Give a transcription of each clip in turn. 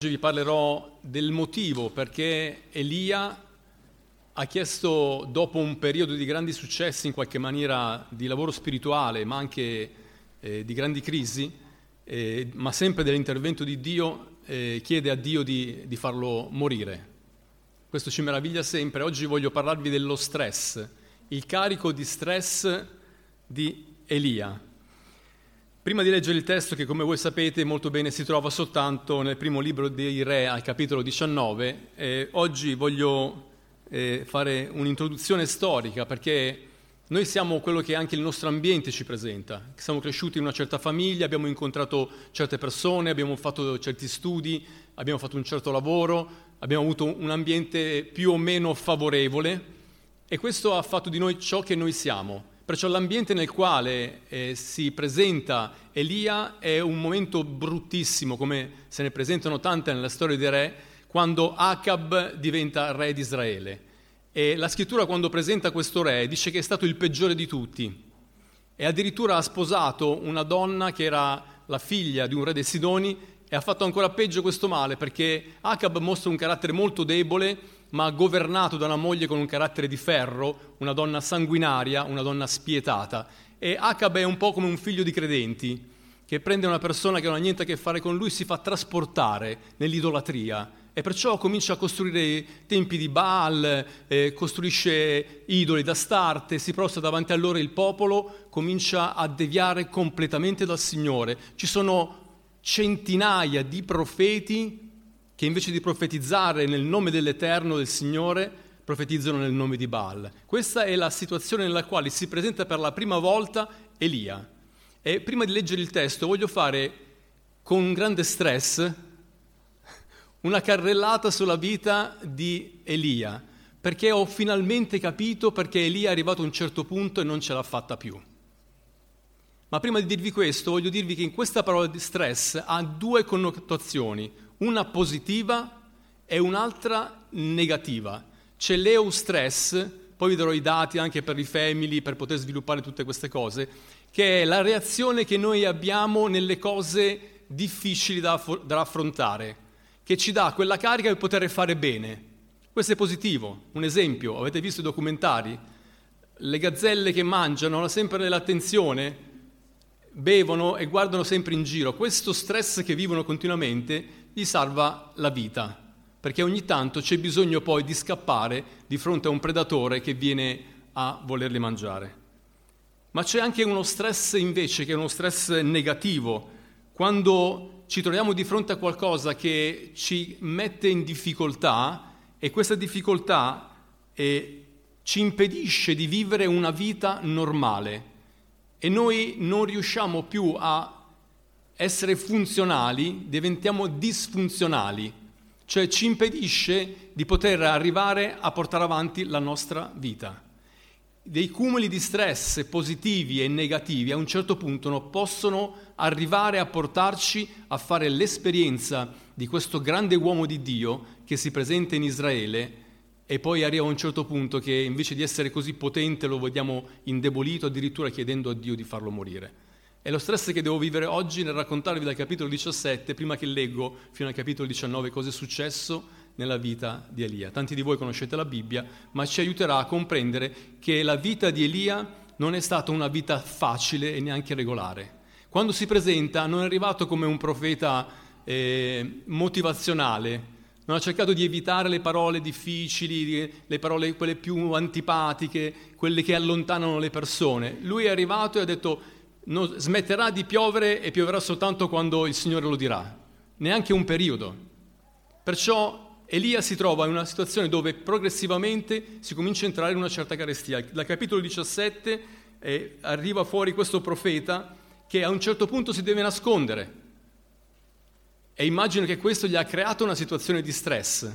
Oggi vi parlerò del motivo perché Elia ha chiesto, dopo un periodo di grandi successi, in qualche maniera di lavoro spirituale, ma anche eh, di grandi crisi, eh, ma sempre dell'intervento di Dio, eh, chiede a Dio di, di farlo morire. Questo ci meraviglia sempre. Oggi voglio parlarvi dello stress, il carico di stress di Elia. Prima di leggere il testo, che come voi sapete molto bene si trova soltanto nel primo libro dei Re, al capitolo 19, eh, oggi voglio eh, fare un'introduzione storica perché noi siamo quello che anche il nostro ambiente ci presenta. Siamo cresciuti in una certa famiglia, abbiamo incontrato certe persone, abbiamo fatto certi studi, abbiamo fatto un certo lavoro, abbiamo avuto un ambiente più o meno favorevole e questo ha fatto di noi ciò che noi siamo. Perciò l'ambiente nel quale eh, si presenta Elia è un momento bruttissimo, come se ne presentano tante nella storia dei re, quando Acab diventa re di Israele. E la scrittura quando presenta questo re dice che è stato il peggiore di tutti e addirittura ha sposato una donna che era la figlia di un re dei Sidoni e ha fatto ancora peggio questo male perché Acab mostra un carattere molto debole ma governato da una moglie con un carattere di ferro, una donna sanguinaria, una donna spietata. E Acab è un po' come un figlio di credenti, che prende una persona che non ha niente a che fare con lui, si fa trasportare nell'idolatria e perciò comincia a costruire tempi di Baal, eh, costruisce idoli d'Astarte, si prostra davanti a loro il popolo, comincia a deviare completamente dal Signore. Ci sono centinaia di profeti che invece di profetizzare nel nome dell'Eterno, del Signore, profetizzano nel nome di Baal. Questa è la situazione nella quale si presenta per la prima volta Elia. E prima di leggere il testo voglio fare con grande stress una carrellata sulla vita di Elia, perché ho finalmente capito perché Elia è arrivato a un certo punto e non ce l'ha fatta più. Ma prima di dirvi questo, voglio dirvi che in questa parola di stress ha due connotazioni una positiva e un'altra negativa. C'è l'eustress, poi vi darò i dati anche per i family per poter sviluppare tutte queste cose, che è la reazione che noi abbiamo nelle cose difficili da, da affrontare, che ci dà quella carica per poter fare bene. Questo è positivo. Un esempio, avete visto i documentari? Le gazzelle che mangiano hanno sempre nell'attenzione bevono e guardano sempre in giro. Questo stress che vivono continuamente gli salva la vita, perché ogni tanto c'è bisogno poi di scappare di fronte a un predatore che viene a volerli mangiare. Ma c'è anche uno stress invece che è uno stress negativo, quando ci troviamo di fronte a qualcosa che ci mette in difficoltà e questa difficoltà eh, ci impedisce di vivere una vita normale e noi non riusciamo più a essere funzionali, diventiamo disfunzionali, cioè ci impedisce di poter arrivare a portare avanti la nostra vita. Dei cumuli di stress positivi e negativi a un certo punto non possono arrivare a portarci a fare l'esperienza di questo grande uomo di Dio che si presenta in Israele e poi arriva a un certo punto che invece di essere così potente lo vediamo indebolito addirittura chiedendo a Dio di farlo morire. È lo stress che devo vivere oggi nel raccontarvi dal capitolo 17, prima che leggo fino al capitolo 19 cosa è successo nella vita di Elia. Tanti di voi conoscete la Bibbia, ma ci aiuterà a comprendere che la vita di Elia non è stata una vita facile e neanche regolare. Quando si presenta non è arrivato come un profeta eh, motivazionale, non ha cercato di evitare le parole difficili, le parole quelle più antipatiche, quelle che allontanano le persone. Lui è arrivato e ha detto non smetterà di piovere e pioverà soltanto quando il Signore lo dirà, neanche un periodo. Perciò Elia si trova in una situazione dove progressivamente si comincia a entrare in una certa carestia. Dal capitolo 17 eh, arriva fuori questo profeta che a un certo punto si deve nascondere e immagino che questo gli ha creato una situazione di stress.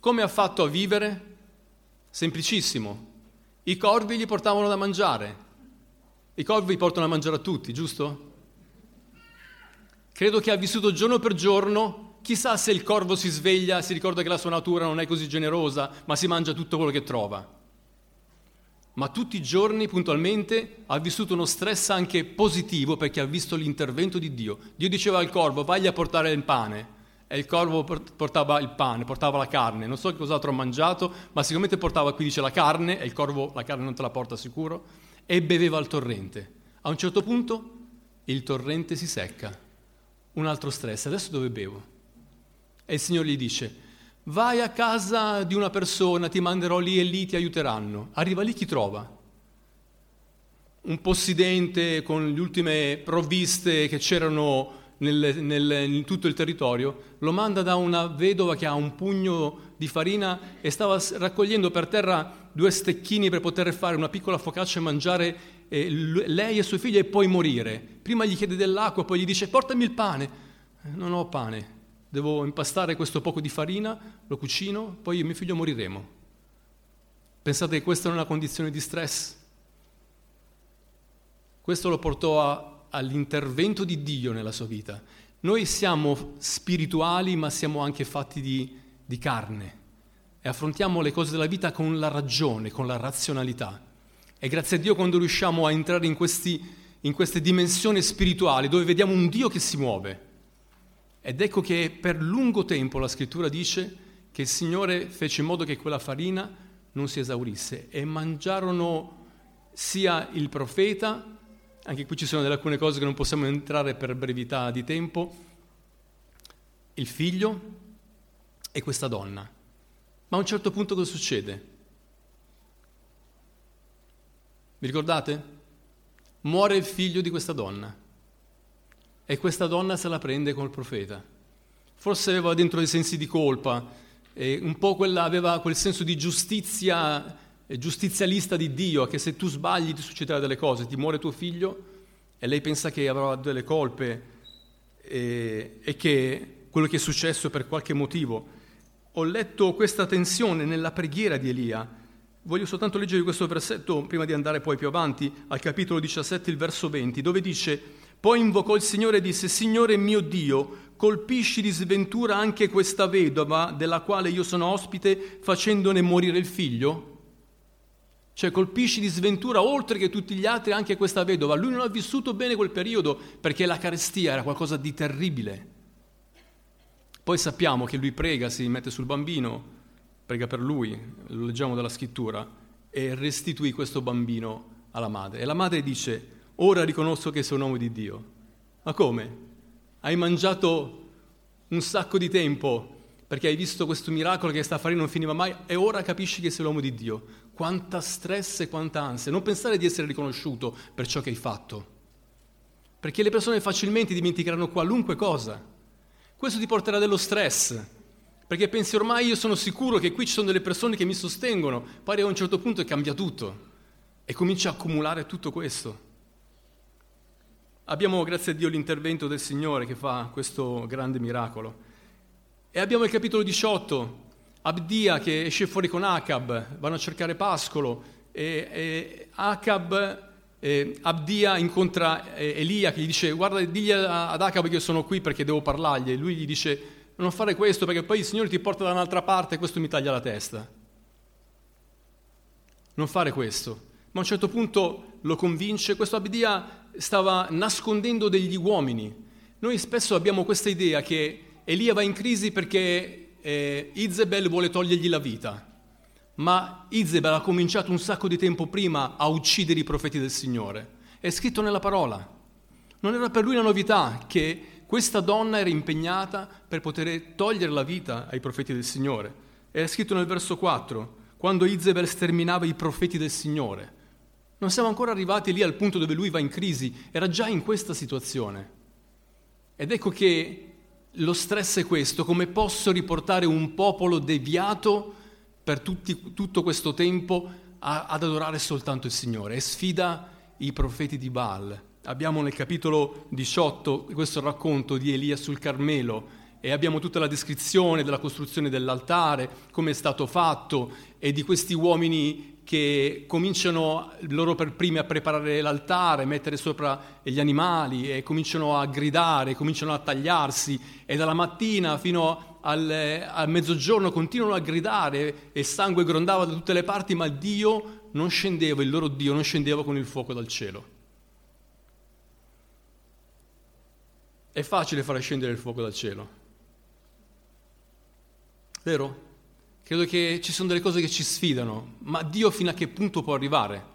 Come ha fatto a vivere? Semplicissimo. I corvi gli portavano da mangiare, i corvi portano a mangiare a tutti, giusto? Credo che ha vissuto giorno per giorno, chissà se il corvo si sveglia, si ricorda che la sua natura non è così generosa, ma si mangia tutto quello che trova. Ma tutti i giorni, puntualmente, ha vissuto uno stress anche positivo perché ha visto l'intervento di Dio. Dio diceva al corvo, vai a portare il pane. e il corvo portava il pane, portava la carne, non so che cos'altro ha mangiato, ma sicuramente portava, qui dice, la carne, e il corvo la carne non te la porta sicuro, e beveva al torrente. A un certo punto il torrente si secca, un altro stress, adesso dove bevo? E il Signore gli dice, vai a casa di una persona, ti manderò lì e lì ti aiuteranno. Arriva lì chi trova? Un possidente con le ultime provviste che c'erano nel, nel, in tutto il territorio, lo manda da una vedova che ha un pugno di farina e stava raccogliendo per terra due stecchini per poter fare una piccola focaccia e mangiare eh, lei e suo figlio e poi morire. Prima gli chiede dell'acqua, poi gli dice portami il pane. Eh, non ho pane, devo impastare questo poco di farina, lo cucino, poi io e mio figlio moriremo. Pensate che questa è una condizione di stress? Questo lo portò a, all'intervento di Dio nella sua vita. Noi siamo spirituali, ma siamo anche fatti di, di carne e affrontiamo le cose della vita con la ragione, con la razionalità. E grazie a Dio quando riusciamo a entrare in, questi, in queste dimensioni spirituali dove vediamo un Dio che si muove. Ed ecco che per lungo tempo la scrittura dice che il Signore fece in modo che quella farina non si esaurisse e mangiarono sia il profeta, anche qui ci sono delle alcune cose che non possiamo entrare per brevità di tempo, il figlio e questa donna. Ma a un certo punto cosa succede? Vi ricordate? Muore il figlio di questa donna e questa donna se la prende col profeta. Forse aveva dentro dei sensi di colpa, e un po' quella, aveva quel senso di giustizia, eh, giustizialista di Dio, che se tu sbagli ti succederà delle cose, ti muore tuo figlio e lei pensa che avrà delle colpe e, e che quello che è successo per qualche motivo. Ho letto questa tensione nella preghiera di Elia Voglio soltanto leggere questo versetto prima di andare poi più avanti al capitolo 17, il verso 20, dove dice, poi invocò il Signore e disse, Signore mio Dio, colpisci di sventura anche questa vedova della quale io sono ospite facendone morire il figlio? Cioè colpisci di sventura oltre che tutti gli altri anche questa vedova. Lui non ha vissuto bene quel periodo perché la carestia era qualcosa di terribile. Poi sappiamo che lui prega, si mette sul bambino, prega per lui, lo leggiamo dalla scrittura, e restituì questo bambino alla madre. E la madre dice, ora riconosco che sei un uomo di Dio. Ma come? Hai mangiato un sacco di tempo perché hai visto questo miracolo che sta a fare non finiva mai e ora capisci che sei l'uomo di Dio. Quanta stress e quanta ansia. Non pensare di essere riconosciuto per ciò che hai fatto. Perché le persone facilmente dimenticheranno qualunque cosa. Questo ti porterà dello stress, perché pensi ormai io sono sicuro che qui ci sono delle persone che mi sostengono, poi a un certo punto cambia tutto e comincia a accumulare tutto questo. Abbiamo, grazie a Dio, l'intervento del Signore che fa questo grande miracolo. E abbiamo il capitolo 18, Abdia che esce fuori con Acab, vanno a cercare pascolo e, e Acab, eh, Abdia incontra eh, Elia che gli dice guarda digli ad Acab che io sono qui perché devo parlargli e lui gli dice non fare questo perché poi il Signore ti porta da un'altra parte e questo mi taglia la testa. Non fare questo. Ma a un certo punto lo convince, questo Abidia stava nascondendo degli uomini. Noi spesso abbiamo questa idea che Elia va in crisi perché eh, Izebel vuole togliergli la vita, ma Izebel ha cominciato un sacco di tempo prima a uccidere i profeti del Signore. È scritto nella parola. Non era per lui una novità che questa donna era impegnata per poter togliere la vita ai profeti del Signore. È scritto nel verso 4, quando Izebel sterminava i profeti del Signore. Non siamo ancora arrivati lì al punto dove lui va in crisi, era già in questa situazione. Ed ecco che lo stress è questo, come posso riportare un popolo deviato per tutti, tutto questo tempo a, ad adorare soltanto il Signore? E sfida i profeti di Baal. Abbiamo nel capitolo 18 questo racconto di Elia sul Carmelo e abbiamo tutta la descrizione della costruzione dell'altare, come è stato fatto e di questi uomini che cominciano loro per primi a preparare l'altare, mettere sopra gli animali e cominciano a gridare, cominciano a tagliarsi e dalla mattina fino al, al mezzogiorno continuano a gridare e il sangue grondava da tutte le parti, ma Dio non scendeva, il loro Dio non scendeva con il fuoco dal cielo. È facile fare scendere il fuoco dal cielo. Vero? Credo che ci sono delle cose che ci sfidano, ma Dio fino a che punto può arrivare?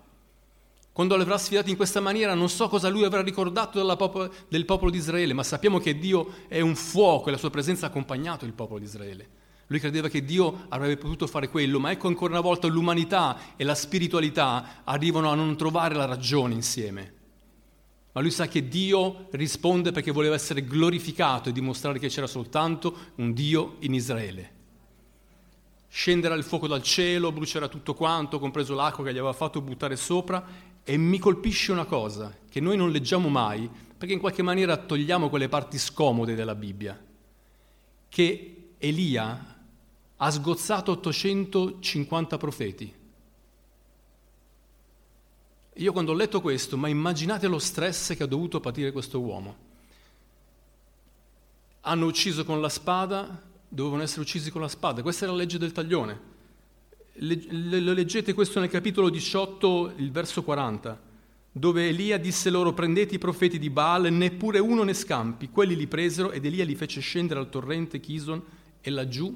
Quando l'avrà sfidato in questa maniera, non so cosa lui avrà ricordato popolo, del popolo di Israele, ma sappiamo che Dio è un fuoco e la sua presenza ha accompagnato il popolo di Israele. Lui credeva che Dio avrebbe potuto fare quello, ma ecco ancora una volta l'umanità e la spiritualità arrivano a non trovare la ragione insieme. Ma lui sa che Dio risponde perché voleva essere glorificato e dimostrare che c'era soltanto un Dio in Israele. Scenderà il fuoco dal cielo, brucerà tutto quanto, compreso l'acqua che gli aveva fatto buttare sopra, e mi colpisce una cosa che noi non leggiamo mai, perché in qualche maniera togliamo quelle parti scomode della Bibbia, che Elia ha sgozzato 850 profeti. Io quando ho letto questo, ma immaginate lo stress che ha dovuto patire questo uomo. Hanno ucciso con la spada, dovevano essere uccisi con la spada, questa è la legge del taglione. Lo leggete questo nel capitolo 18, il verso 40, dove Elia disse loro prendete i profeti di Baal, neppure uno ne scampi. Quelli li presero ed Elia li fece scendere al torrente Chison e laggiù.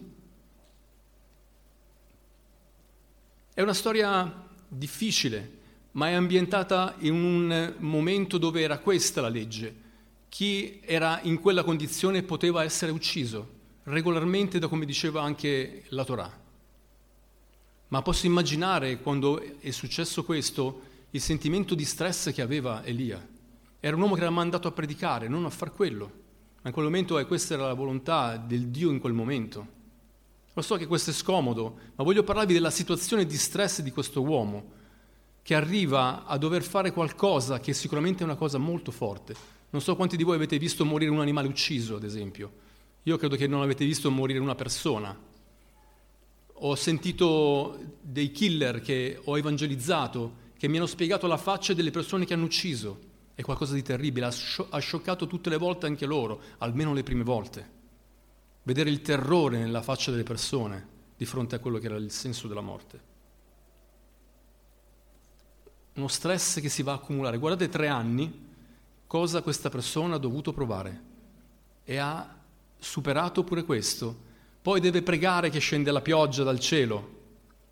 È una storia difficile, ma è ambientata in un momento dove era questa la legge. Chi era in quella condizione poteva essere ucciso regolarmente da come diceva anche la Torah. Ma posso immaginare quando è successo questo il sentimento di stress che aveva Elia. Era un uomo che era mandato a predicare, non a far quello. Ma in quel momento eh, questa era la volontà del Dio in quel momento. Lo so che questo è scomodo, ma voglio parlarvi della situazione di stress di questo uomo che arriva a dover fare qualcosa che sicuramente è una cosa molto forte. Non so quanti di voi avete visto morire un animale ucciso, ad esempio. Io credo che non avete visto morire una persona ho sentito dei killer che ho evangelizzato che mi hanno spiegato la faccia delle persone che hanno ucciso. È qualcosa di terribile, ha, scioccato tutte le volte anche loro, almeno le prime volte. Vedere il terrore nella faccia delle persone di fronte a quello che era il senso della morte. Uno stress che si va a accumulare. Guardate tre anni cosa questa persona ha dovuto provare e ha superato pure questo poi deve pregare che scende la pioggia dal cielo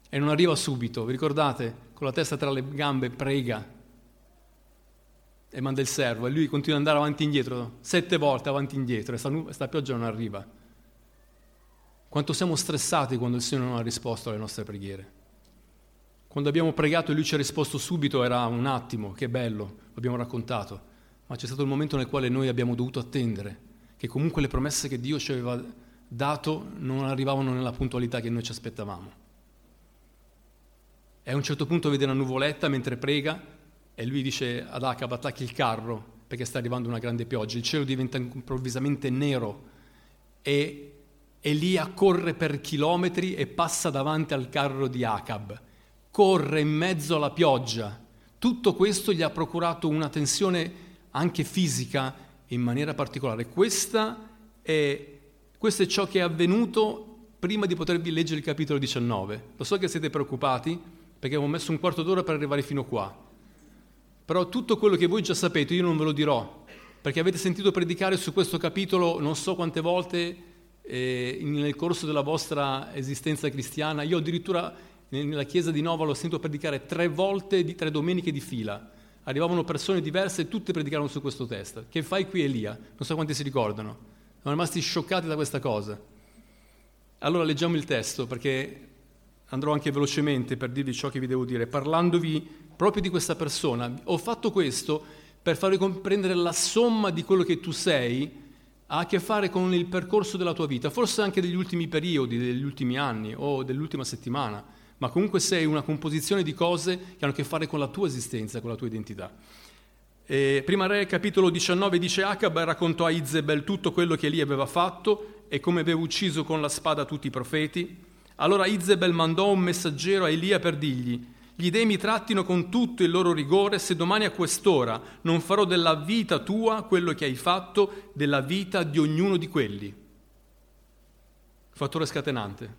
e non arriva subito, vi ricordate? Con la testa tra le gambe prega e manda il servo e lui continua ad andare avanti e indietro, sette volte avanti e indietro e questa pioggia non arriva. Quanto siamo stressati quando il Signore non ha risposto alle nostre preghiere. Quando abbiamo pregato e Lui ci ha risposto subito era un attimo, che bello, l'abbiamo raccontato, ma c'è stato il momento nel quale noi abbiamo dovuto attendere che comunque le promesse che Dio ci aveva dato non arrivavano nella puntualità che noi ci aspettavamo. E a un certo punto vede una nuvoletta mentre prega e lui dice ad Acab attacchi il carro perché sta arrivando una grande pioggia, il cielo diventa improvvisamente nero e Elia corre per chilometri e passa davanti al carro di Acab, corre in mezzo alla pioggia. Tutto questo gli ha procurato una tensione anche fisica in maniera particolare. Questa è questo è ciò che è avvenuto prima di potervi leggere il capitolo 19. Lo so che siete preoccupati perché avevo messo un quarto d'ora per arrivare fino qua. Però tutto quello che voi già sapete io non ve lo dirò, perché avete sentito predicare su questo capitolo non so quante volte eh, nel corso della vostra esistenza cristiana. Io addirittura nella chiesa di Nova l'ho sentito predicare tre volte, di, tre domeniche di fila. Arrivavano persone diverse e tutte predicarono su questo testo. Che fai qui Elia? Non so quanti si ricordano. Sono rimasti scioccati da questa cosa. Allora leggiamo il testo perché andrò anche velocemente per dirvi ciò che vi devo dire, parlandovi proprio di questa persona. Ho fatto questo per farvi comprendere la somma di quello che tu sei ha a che fare con il percorso della tua vita, forse anche degli ultimi periodi, degli ultimi anni o dell'ultima settimana, ma comunque sei una composizione di cose che hanno a che fare con la tua esistenza, con la tua identità. E prima Re, capitolo 19, dice Acab raccontò a Izebel tutto quello che Elia aveva fatto e come aveva ucciso con la spada tutti i profeti. Allora Izebel mandò un messaggero a Elia per dirgli, gli dei mi trattino con tutto il loro rigore se domani a quest'ora non farò della vita tua quello che hai fatto della vita di ognuno di quelli. Fattore scatenante.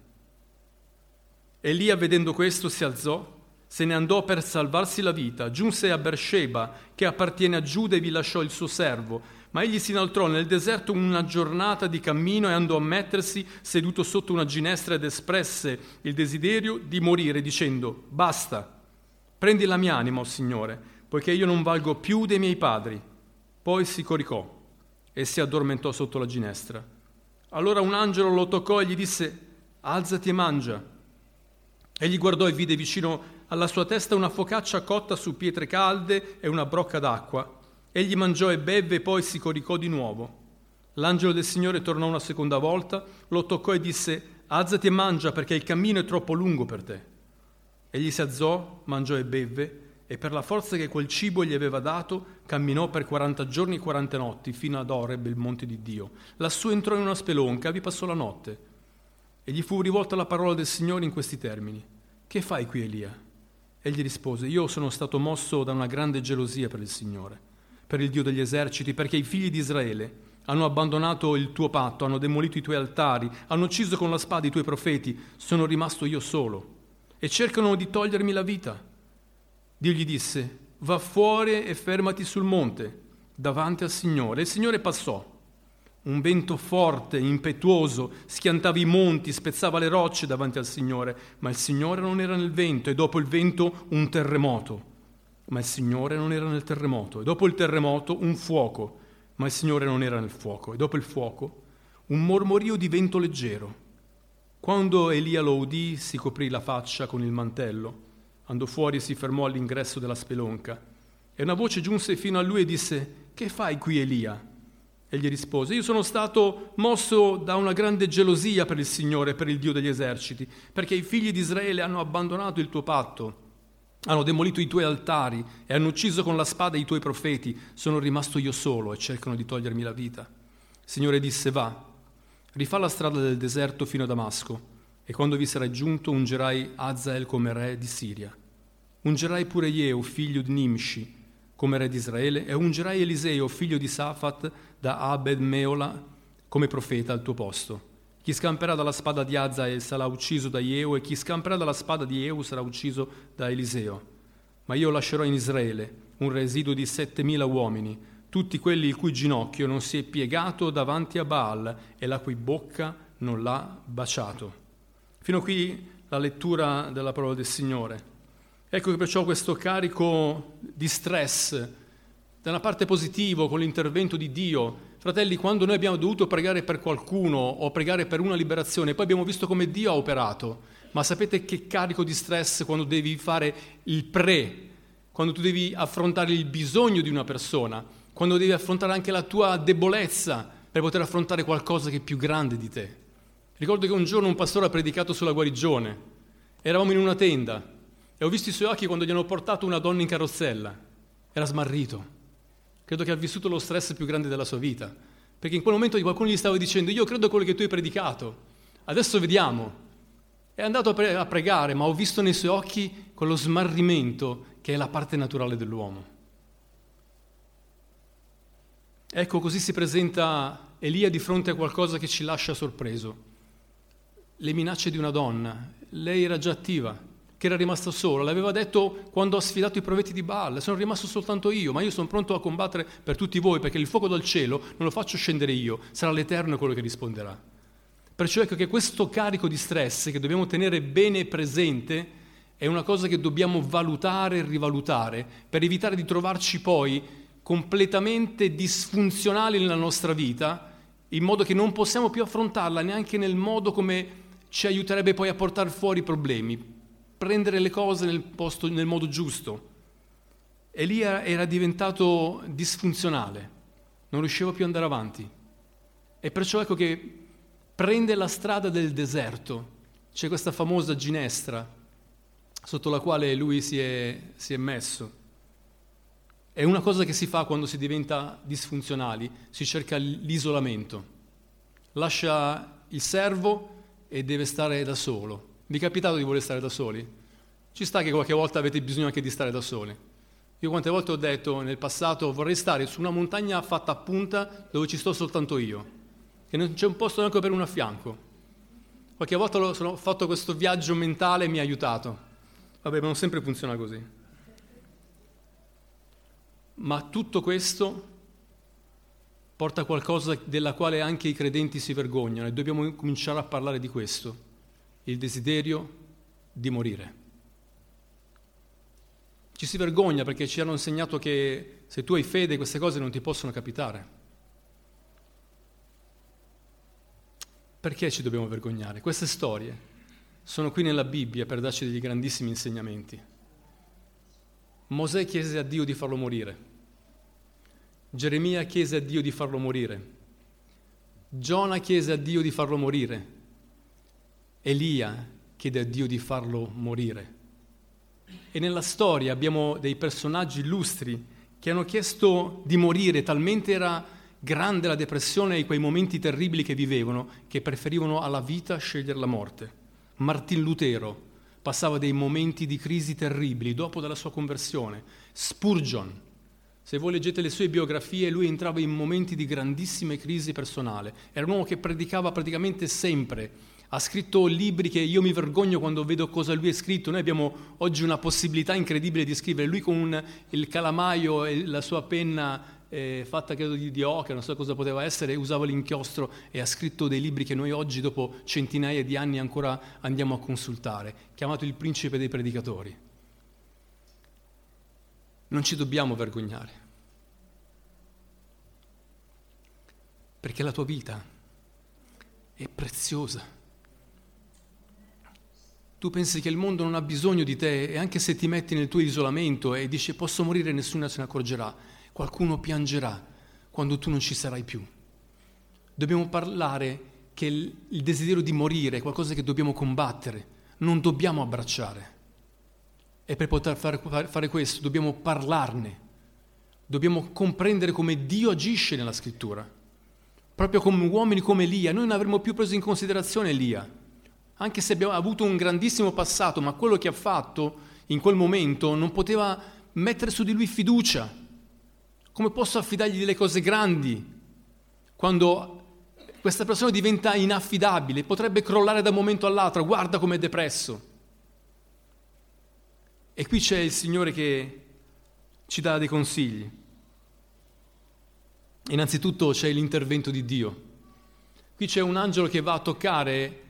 Elia vedendo questo si alzò se ne andò per salvarsi la vita, giunse a Beersheba, che appartiene a Giuda, e vi lasciò il suo servo. Ma egli si inoltrò nel deserto una giornata di cammino e andò a mettersi seduto sotto una ginestra ed espresse il desiderio di morire, dicendo, basta, prendi la mia anima, o oh Signore, poiché io non valgo più dei miei padri. Poi si coricò e si addormentò sotto la ginestra. Allora un angelo lo toccò e gli disse, alzati e mangia. Egli guardò e vide vicino alla sua testa una focaccia cotta su pietre calde e una brocca d'acqua. Egli mangiò e bevve e poi si coricò di nuovo. L'angelo del Signore tornò una seconda volta, lo toccò e disse, Alzati e mangia perché il cammino è troppo lungo per te. Egli si alzò, mangiò e bevve, e per la forza che quel cibo gli aveva dato, camminò per quaranta giorni e quaranta notti fino ad Oreb, il monte di Dio. Lassù entrò in una spelonca, vi passò la notte. E gli fu rivolta la parola del Signore in questi termini. Che fai qui, Elia? Egli rispose, io sono stato mosso da una grande gelosia per il Signore, per il Dio degli eserciti, perché i figli di Israele hanno abbandonato il tuo patto, hanno demolito i tuoi altari, hanno ucciso con la spada i tuoi profeti, sono rimasto io solo e cercano di togliermi la vita. Dio gli disse, va fuori e fermati sul monte, davanti al Signore. E il Signore passò un vento forte, impetuoso, schiantava i monti, spezzava le rocce davanti al Signore, ma il Signore non era nel vento e dopo il vento un terremoto, ma il Signore non era nel terremoto e dopo il terremoto un fuoco, ma il Signore non era nel fuoco e dopo il fuoco un mormorio di vento leggero. Quando Elia lo udì si coprì la faccia con il mantello, andò fuori e si fermò all'ingresso della spelonca. E una voce giunse fino a lui e disse, che fai qui Elia? Egli rispose, io sono stato mosso da una grande gelosia per il Signore, per il Dio degli eserciti, perché i figli di Israele hanno abbandonato il tuo patto, hanno demolito i tuoi altari e hanno ucciso con la spada i tuoi profeti. Sono rimasto io solo e cercano di togliermi la vita. Il Signore disse, va, rifà la strada del deserto fino a Damasco e quando vi sarai giunto ungerai Azael come re di Siria. Ungerai pure Jeu, figlio di Nimshi, come re di Israele, e ungerai Eliseo, figlio di Safat, da Abed Meola, come profeta al tuo posto. Chi scamperà dalla spada di Azael sarà ucciso da Jeu, e chi scamperà dalla spada di Jeu sarà ucciso da Eliseo. Ma io lascerò in Israele un residuo di settemila uomini, tutti quelli il cui ginocchio non si è piegato davanti a Baal e la cui bocca non l'ha baciato. Fino qui la lettura della parola del Signore. Ecco che perciò questo carico di stress, da una parte positivo con l'intervento di Dio, fratelli, quando noi abbiamo dovuto pregare per qualcuno o pregare per una liberazione, poi abbiamo visto come Dio ha operato, ma sapete che carico di stress quando devi fare il pre, quando tu devi affrontare il bisogno di una persona, quando devi affrontare anche la tua debolezza per poter affrontare qualcosa che è più grande di te. Ricordo che un giorno un pastore ha predicato sulla guarigione, eravamo in una tenda e ho visto i suoi occhi quando gli hanno portato una donna in carrozzella. Era smarrito. Credo che ha vissuto lo stress più grande della sua vita. Perché in quel momento qualcuno gli stava dicendo, io credo a quello che tu hai predicato, adesso vediamo. È andato a pregare, ma ho visto nei suoi occhi quello smarrimento che è la parte naturale dell'uomo. Ecco, così si presenta Elia di fronte a qualcosa che ci lascia sorpreso. Le minacce di una donna. Lei era già attiva, che era rimasto solo, l'aveva detto quando ha sfidato i profeti di Baal, sono rimasto soltanto io, ma io sono pronto a combattere per tutti voi perché il fuoco dal cielo non lo faccio scendere io, sarà l'Eterno quello che risponderà. Perciò ecco che questo carico di stress che dobbiamo tenere bene presente è una cosa che dobbiamo valutare e rivalutare per evitare di trovarci poi completamente disfunzionali nella nostra vita, in modo che non possiamo più affrontarla neanche nel modo come ci aiuterebbe poi a portare fuori i problemi prendere le cose nel, posto, nel modo giusto. Elia era diventato disfunzionale, non riusciva più ad andare avanti. E perciò ecco che prende la strada del deserto. C'è questa famosa ginestra sotto la quale lui si è, si è messo. È una cosa che si fa quando si diventa disfunzionali, si cerca l'isolamento. Lascia il servo e deve stare da solo. Vi è capitato di voler stare da soli? Ci sta che qualche volta avete bisogno anche di stare da soli. Io quante volte ho detto nel passato vorrei stare su una montagna fatta a punta dove ci sto soltanto io, che non c'è un posto neanche per uno a fianco. Qualche volta ho fatto questo viaggio mentale e mi ha aiutato. Vabbè, ma non sempre funziona così. Ma tutto questo porta qualcosa della quale anche i credenti si vergognano e dobbiamo cominciare a parlare di questo, il desiderio di morire. Ci si vergogna perché ci hanno insegnato che se tu hai fede queste cose non ti possono capitare. Perché ci dobbiamo vergognare? Queste storie sono qui nella Bibbia per darci degli grandissimi insegnamenti. Mosè chiese a Dio di farlo morire. Geremia chiese a Dio di farlo morire. Giona chiese a Dio di farlo morire. Elia chiede a Dio di farlo morire. E nella storia abbiamo dei personaggi illustri che hanno chiesto di morire, talmente era grande la depressione e quei momenti terribili che vivevano, che preferivano alla vita scegliere la morte. Martin Lutero passava dei momenti di crisi terribili dopo dalla sua conversione. Spurgeon, se voi leggete le sue biografie, lui entrava in momenti di grandissime crisi personale. Era un uomo che predicava praticamente sempre. Ha scritto libri che io mi vergogno quando vedo cosa lui ha scritto. Noi abbiamo oggi una possibilità incredibile di scrivere. Lui con un, il calamaio e la sua penna eh, fatta credo di, di occhio, non so cosa poteva essere, usava l'inchiostro e ha scritto dei libri che noi oggi, dopo centinaia di anni, ancora andiamo a consultare, chiamato il principe dei predicatori. Non ci dobbiamo vergognare, perché la tua vita è preziosa. Tu pensi che il mondo non ha bisogno di te e anche se ti metti nel tuo isolamento e dici posso morire nessuno se ne accorgerà, qualcuno piangerà quando tu non ci sarai più. Dobbiamo parlare che il, desiderio di morire è qualcosa che dobbiamo combattere, non dobbiamo abbracciare. E per poter fare questo dobbiamo parlarne, dobbiamo comprendere come Dio agisce nella scrittura. Proprio come uomini come Elia, noi non avremmo più preso in considerazione Elia, anche se abbiamo avuto un grandissimo passato, ma quello che ha fatto in quel momento non poteva mettere su di lui fiducia. Come posso affidargli delle cose grandi quando questa persona diventa inaffidabile, potrebbe crollare da un momento all'altro, guarda com'è depresso. E qui c'è il Signore che ci dà dei consigli. Innanzitutto c'è l'intervento di Dio. Qui c'è un angelo che va a toccare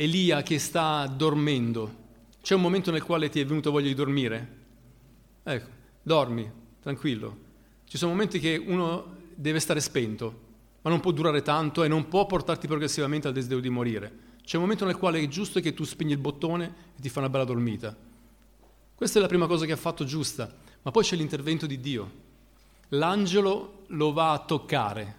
Elia che sta dormendo. C'è un momento nel quale ti è venuto voglia di dormire? Ecco, dormi, tranquillo. Ci sono momenti che uno deve stare spento, ma non può durare tanto e non può portarti progressivamente al desiderio di morire. C'è un momento nel quale è giusto che tu spegni il bottone e ti fa una bella dormita. Questa è la prima cosa che ha fatto giusta, ma poi c'è l'intervento di Dio. L'angelo lo va a toccare.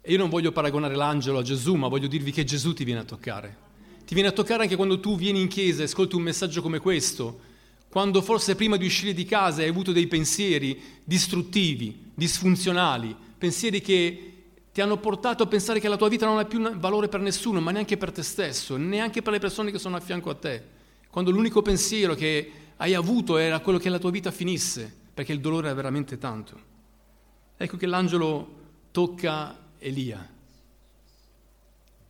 E io non voglio paragonare l'angelo a Gesù, ma voglio dirvi che Gesù ti viene a toccare. Ti viene a toccare anche quando tu vieni in chiesa e ascolti un messaggio come questo quando forse prima di uscire di casa hai avuto dei pensieri distruttivi, disfunzionali, pensieri che ti hanno portato a pensare che la tua vita non ha più valore per nessuno, ma neanche per te stesso, neanche per le persone che sono a fianco a te. Quando l'unico pensiero che hai avuto era quello che la tua vita finisse, perché il dolore è veramente tanto. Ecco che l'angelo tocca Elia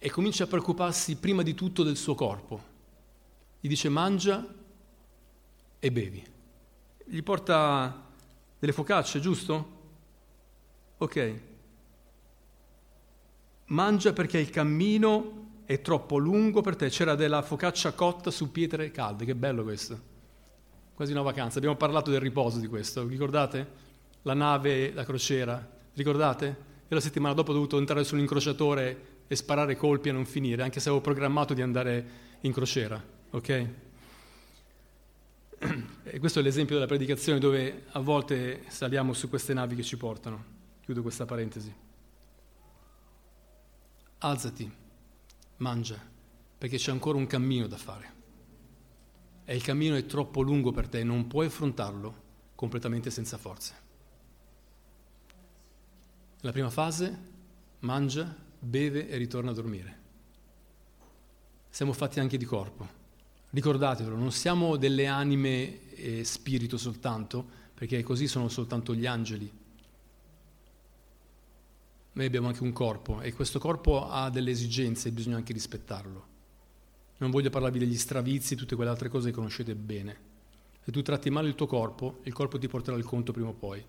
e comincia a preoccuparsi prima di tutto del suo corpo. Gli dice mangia e bevi. Gli porta delle focacce, giusto? Ok. Mangia perché il cammino è troppo lungo per te. C'era della focaccia cotta su pietre calde, che bello questo. Quasi una vacanza. Abbiamo parlato del riposo di questo, ricordate? La nave, la crociera, ricordate? E la settimana dopo ho dovuto entrare su un incrociatore e sparare colpi a non finire, anche se avevo programmato di andare in crociera, ok? E questo è l'esempio della predicazione dove a volte saliamo su queste navi che ci portano. Chiudo questa parentesi. Alzati, mangia, perché c'è ancora un cammino da fare. E il cammino è troppo lungo per te, non puoi affrontarlo completamente senza forze. La prima fase, mangia, beve e ritorna a dormire. Siamo fatti anche di corpo Ricordatevelo, non siamo delle anime e spirito soltanto, perché così sono soltanto gli angeli. Noi abbiamo anche un corpo e questo corpo ha delle esigenze e bisogna anche rispettarlo. Non voglio parlarvi degli stravizi e tutte quelle altre cose che conoscete bene. Se tu tratti male il tuo corpo, il corpo ti porterà il conto prima o poi.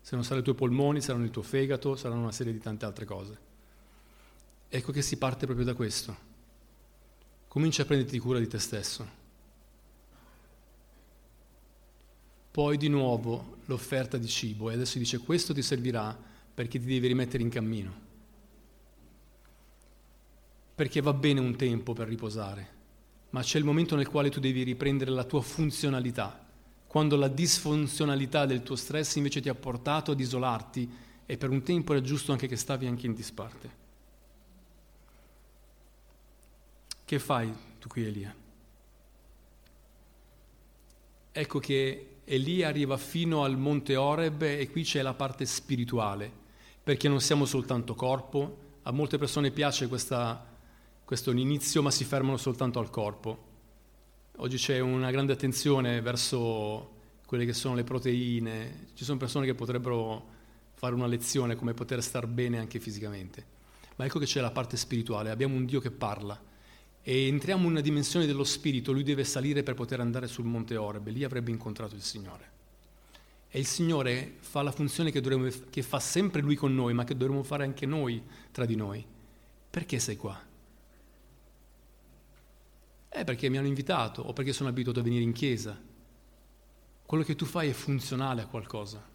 se non saranno i tuoi polmoni, saranno il tuo fegato, saranno una serie di tante altre cose. Ecco che si parte proprio da questo. Comincia a prenderti cura di te stesso. Poi di nuovo l'offerta di cibo e adesso dice questo ti servirà perché ti devi rimettere in cammino. Perché va bene un tempo per riposare, ma c'è il momento nel quale tu devi riprendere la tua funzionalità, quando la disfunzionalità del tuo stress invece ti ha portato ad isolarti e per un tempo era giusto anche che stavi anche in disparte. Che fai tu qui Elia? Ecco che Elia arriva fino al monte Oreb e qui c'è la parte spirituale, perché non siamo soltanto corpo, a molte persone piace questa, questo inizio, ma si fermano soltanto al corpo. Oggi c'è una grande attenzione verso quelle che sono le proteine, ci sono persone che potrebbero fare una lezione come poter star bene anche fisicamente, ma ecco che c'è la parte spirituale, abbiamo un Dio che parla e entriamo in una dimensione dello spirito, lui deve salire per poter andare sul monte Oreb, lì avrebbe incontrato il Signore. E il Signore fa la funzione che, dovremmo, che fa sempre lui con noi, ma che dovremmo fare anche noi tra di noi. Perché sei qua? Eh, perché mi hanno invitato o perché sono abituato a venire in chiesa. Quello che tu fai è funzionale a qualcosa.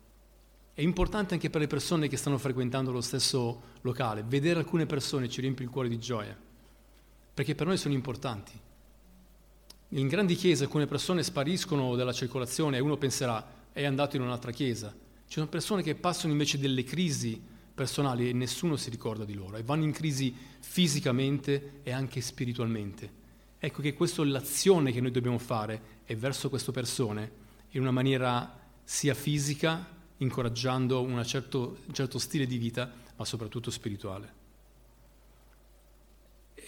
È importante anche per le persone che stanno frequentando lo stesso locale. Vedere alcune persone ci riempie il cuore di gioia perché per noi sono importanti. In grandi chiese alcune persone spariscono dalla circolazione e uno penserà è andato in un'altra chiesa. Ci sono persone che passano invece delle crisi personali e nessuno si ricorda di loro e vanno in crisi fisicamente e anche spiritualmente. Ecco che questa è l'azione che noi dobbiamo fare è verso queste persone in una maniera sia fisica, incoraggiando certo, un certo stile di vita, ma soprattutto spirituale.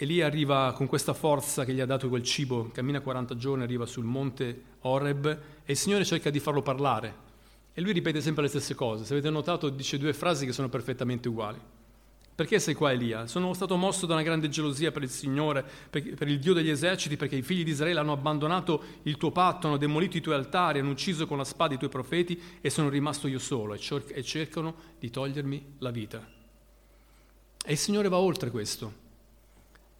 Elia arriva con questa forza che gli ha dato quel cibo, cammina 40 giorni, arriva sul monte Oreb e il Signore cerca di farlo parlare. E lui ripete sempre le stesse cose. Se avete notato, dice due frasi che sono perfettamente uguali. Perché sei qua Elia? Sono stato mosso da una grande gelosia per il Signore, per il Dio degli eserciti, perché i figli di Israele hanno abbandonato il tuo patto, hanno demolito i tuoi altari, hanno ucciso con la spada i tuoi profeti e sono rimasto io solo e cercano di togliermi la vita. E il Signore va oltre questo.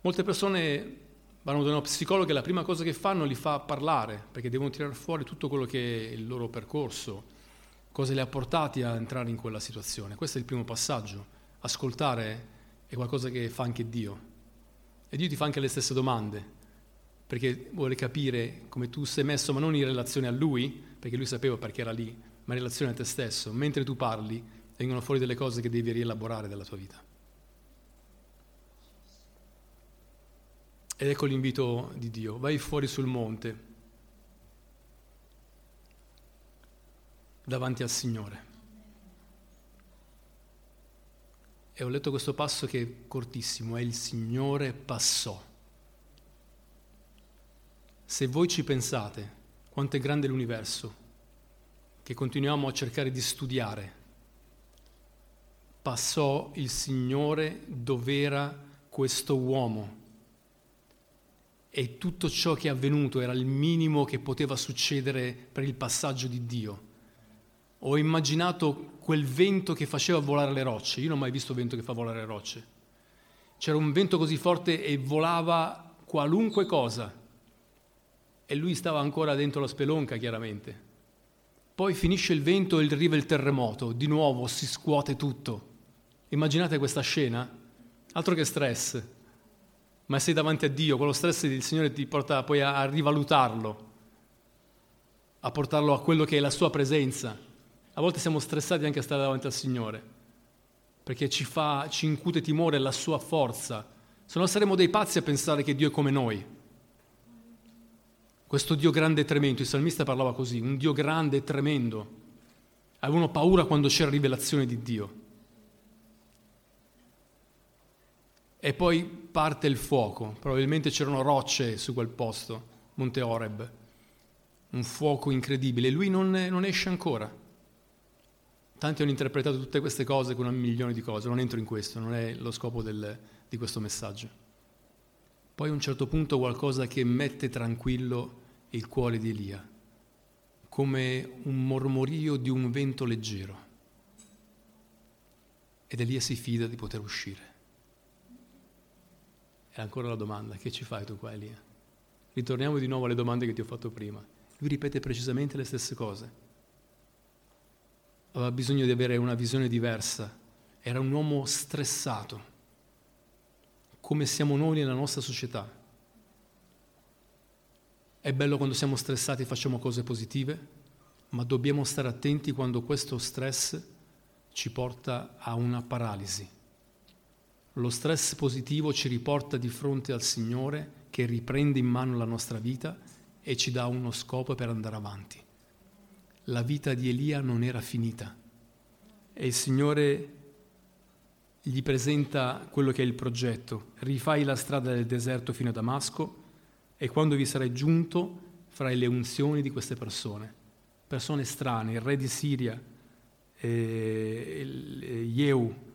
Molte persone vanno da uno psicologo e la prima cosa che fanno li fa parlare, perché devono tirare fuori tutto quello che è il loro percorso, cosa li ha portati a entrare in quella situazione. Questo è il primo passaggio. Ascoltare è qualcosa che fa anche Dio. E Dio ti fa anche le stesse domande, perché vuole capire come tu sei messo, ma non in relazione a Lui, perché Lui sapeva perché era lì, ma in relazione a te stesso. Mentre tu parli, vengono fuori delle cose che devi rielaborare della tua vita. Ed ecco l'invito di Dio, vai fuori sul monte, davanti al Signore. E ho letto questo passo che è cortissimo, è il Signore passò. Se voi ci pensate quanto è grande l'universo, che continuiamo a cercare di studiare, passò il Signore dov'era questo uomo e tutto ciò che è avvenuto era il minimo che poteva succedere per il passaggio di Dio. Ho immaginato quel vento che faceva volare le rocce, io non ho mai visto vento che fa volare le rocce. C'era un vento così forte e volava qualunque cosa e lui stava ancora dentro la spelonca chiaramente. Poi finisce il vento e arriva il terremoto, di nuovo si scuote tutto. Immaginate questa scena? Altro che stress ma sei davanti a Dio, quello stress il Signore ti porta poi a, a rivalutarlo, a portarlo a quello che è la sua presenza. A volte siamo stressati anche a stare davanti al Signore, perché ci, fa, ci incute timore la sua forza. Se no saremo dei pazzi a pensare che Dio è come noi. Questo Dio grande e tremendo, il salmista parlava così, un Dio grande e tremendo. Avevano paura quando c'era rivelazione di Dio. E poi parte il fuoco, probabilmente c'erano rocce su quel posto, Monte Oreb, un fuoco incredibile, lui non, non esce ancora. Tanti hanno interpretato tutte queste cose con un milione di cose, non entro in questo, non è lo scopo del, di questo messaggio. Poi a un certo punto qualcosa che mette tranquillo il cuore di Elia, come un mormorio di un vento leggero. ed Elia si fida di poter uscire. E ancora la domanda, che ci fai tu qua Elia? Ritorniamo di nuovo alle domande che ti ho fatto prima. Lui ripete precisamente le stesse cose. Aveva bisogno di avere una visione diversa. Era un uomo stressato, come siamo noi nella nostra società. È bello quando siamo stressati e facciamo cose positive, ma dobbiamo stare attenti quando questo stress ci porta a una paralisi. Lo stress positivo ci riporta di fronte al Signore che riprende in mano la nostra vita e ci dà uno scopo per andare avanti. La vita di Elia non era finita e il Signore gli presenta quello che è il progetto. Rifai la strada del deserto fino a Damasco e quando vi sarai giunto farai le unzioni di queste persone, persone strane, il re di Siria, eh, Yehu,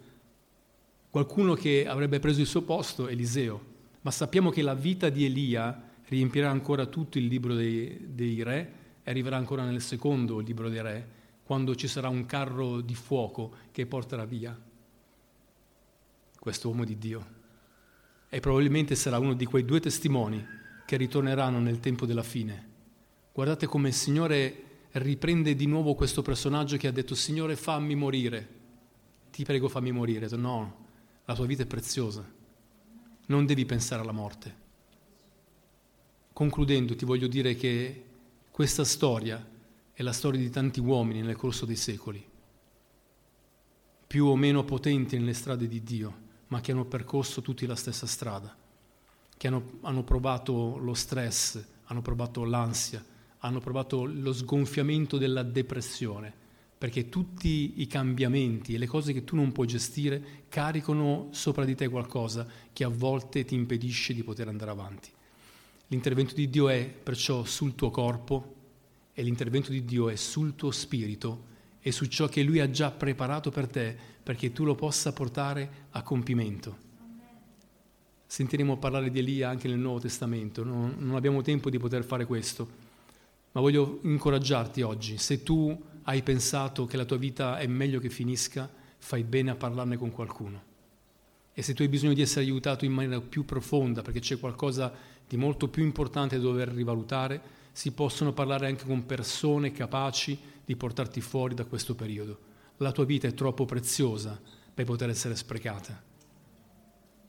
qualcuno che avrebbe preso il suo posto, Eliseo, ma sappiamo che la vita di Elia riempirà ancora tutto il libro dei, dei re e arriverà ancora nel secondo libro dei re, quando ci sarà un carro di fuoco che porterà via questo uomo di Dio. E probabilmente sarà uno di quei due testimoni che ritorneranno nel tempo della fine. Guardate come il Signore riprende di nuovo questo personaggio che ha detto Signore fammi morire, ti prego fammi morire. No, la tua vita è preziosa, non devi pensare alla morte. Concludendo ti voglio dire che questa storia è la storia di tanti uomini nel corso dei secoli, più o meno potenti nelle strade di Dio, ma che hanno percorso tutti la stessa strada, che hanno, hanno provato lo stress, hanno provato l'ansia, hanno provato lo sgonfiamento della depressione, perché tutti i cambiamenti e le cose che tu non puoi gestire caricano sopra di te qualcosa che a volte ti impedisce di poter andare avanti. L'intervento di Dio è perciò sul tuo corpo e l'intervento di Dio è sul tuo spirito e su ciò che Lui ha già preparato per te perché tu lo possa portare a compimento. Sentiremo parlare di Elia anche nel Nuovo Testamento, non, abbiamo tempo di poter fare questo ma voglio incoraggiarti oggi. Se tu hai pensato che la tua vita è meglio che finisca, fai bene a parlarne con qualcuno. E se tu hai bisogno di essere aiutato in maniera più profonda, perché c'è qualcosa di molto più importante da dover rivalutare, si possono parlare anche con persone capaci di portarti fuori da questo periodo. La tua vita è troppo preziosa per poter essere sprecata.